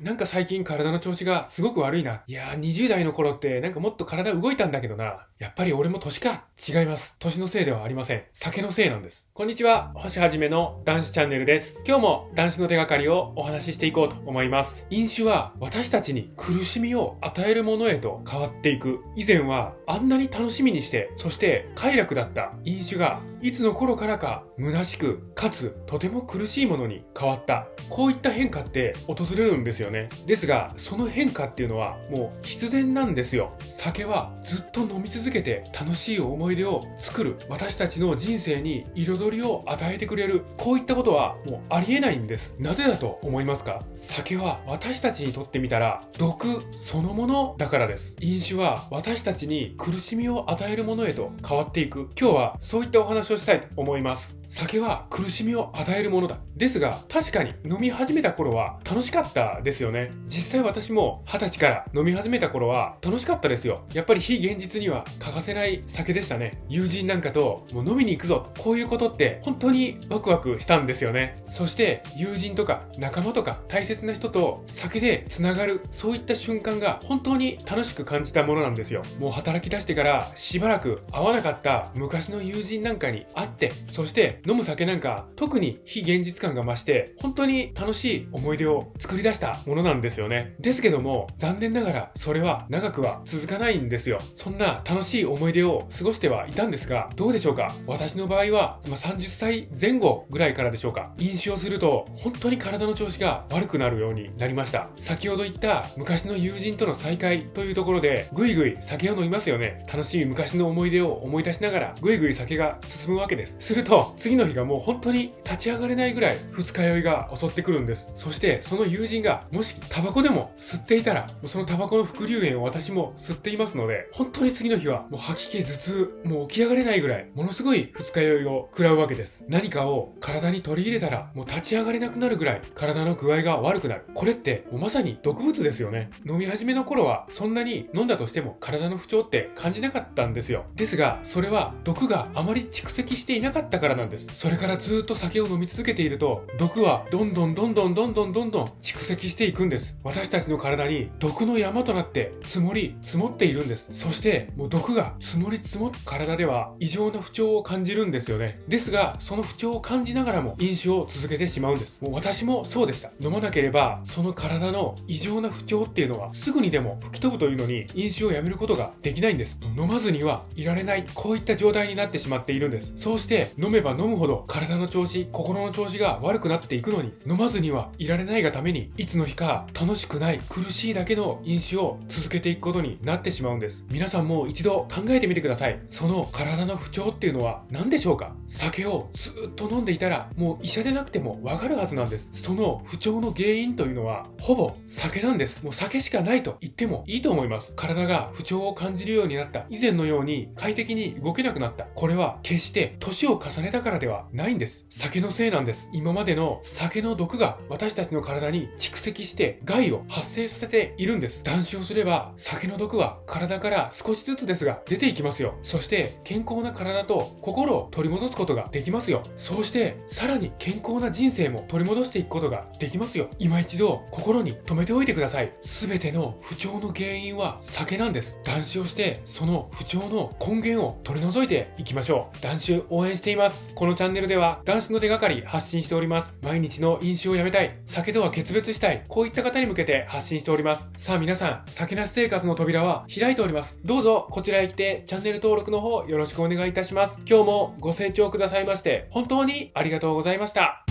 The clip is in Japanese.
なんか最近体の調子がすごく悪いな。いやー、20代の頃ってなんかもっと体動いたんだけどな。やっぱり俺も年か。違います。年のせいではありません。酒のせいなんです。こんにちは、星はじめの男子チャンネルです。今日も男子の手がかりをお話ししていこうと思います。飲酒は私たちに苦しみを与えるものへと変わっていく。以前はあんなに楽しみにして、そして快楽だった飲酒がいつの頃からか虚しく、かつとても苦しいものに変わった。こういった変化って訪れるんですよよね。ですが、その変化っていうのはもう必然なんですよ。酒はずっと飲み続けて楽しい思い出を作る。私たちの人生に彩りを与えてくれる。こういったことはもうありえないんです。なぜだと思いますか？酒は私たちにとってみたら毒そのものだからです。飲酒は私たちに苦しみを与えるものへと変わっていく。今日はそういったお話をしたいと思います。酒は苦しみを与えるものだ。ですが、確かに飲み始めた頃は楽しかったですですよね。実際私も二十歳から飲み始めた頃は楽しかったですよ。やっぱり非現実には欠かせない酒でしたね。友人なんかともう飲みに行くぞ。こういうことって本当にワクワクしたんですよね。そして友人とか仲間とか大切な人と酒で繋がる、そういった瞬間が本当に楽しく感じたものなんですよ。もう働き出してからしばらく会わなかった昔の友人なんかに会って、そして飲む酒なんか特に非現実感が増して本当に楽しい思い出を作り出したものなんですよね。ですけども残念ながらそれは長くは続かないんですよ。そんな楽しい思い出を過ごしてはいたんですがどうでしょうか？私の場合は、まあ、30歳前後ぐらいからでしょうか飲酒をすると本当に体の調子が悪くなるようになりました。先ほど言った昔の友人との再会というところでぐいぐい酒を飲みますよね。楽しい昔の思い出を思い出しながらぐいぐい酒が進むわけです。すると次の日がもう本当に立ち上がれないぐらい二日酔いが襲ってくるんですそしてその友人がもしタバコでも吸っていたらそのタバコの副流煙を私も吸っていますので本当に次の日はもう吐き気頭痛もう起き上がれないぐらいものすごい二日酔いを食らうわけです。何かを体に取り入れたらもう立ち上がれなくなるぐらい体の具合が悪くなる。これってもうまさに毒物ですよね。飲み始めの頃はそんなに飲んだとしても体の不調って感じなかったんですよ。ですがそれは毒があまり蓄積していなかったからなんです。それからずっと酒を飲み続けていると毒はどんどんどんどんどんどんどんどん蓄積してていくんです。私たちの体に毒の山となって積もり積もっているんです。そしてもう毒が積もり積もった体では異常な不調を感じるんですよね。ですがその不調を感じながらも飲酒を続けてしまうんです。もう私もそうでした。飲まなければその体の異常な不調っていうのはすぐにでも吹き飛ぶというのに飲酒をやめることができないんです。飲まずにはいられないこういった状態になってしまっているんです。そうして飲めば飲むほど体体の調子、心の調子が悪くなっていくのに、飲まずにはいられないがために、いつの日か楽しくない、苦しいだけの飲酒を続けていくことになってしまうんです。皆さんも一度考えてみてください。その体の不調っていうのは何でしょうか？酒をずっと飲んでいたら、もう医者でなくてもわかるはずなんです。その不調の原因というのは、ほぼ酒なんです。もう酒しかないと言ってもいいと思います。体が不調を感じるようになった。以前のように快適に動けなくなった。これは決して年を重ねたからではないんです。です。酒のせいなんです。今までの酒の毒が私たちの体に蓄積して害を発生させているんです。断酒をすれば酒の毒は体から少しずつですが出ていきますよ。そして健康な体と心を取り戻すことができますよ。そうしてさらに健康な人生も取り戻していくことができますよ。今一度心に留めておいてください。すべての不調の原因は酒なんです。断酒をしてその不調の根源を取り除いていきましょう。断酒応援しています。このチャンネルでは男子の手がかり発信しております。毎日の飲酒をやめたい、酒とは決別したい、こういった方に向けて発信しております。さあ皆さん、酒なし生活の扉は開いております。どうぞこちらへ来てチャンネル登録の方よろしくお願いいたします。今日もご清聴くださいまして、本当にありがとうございました。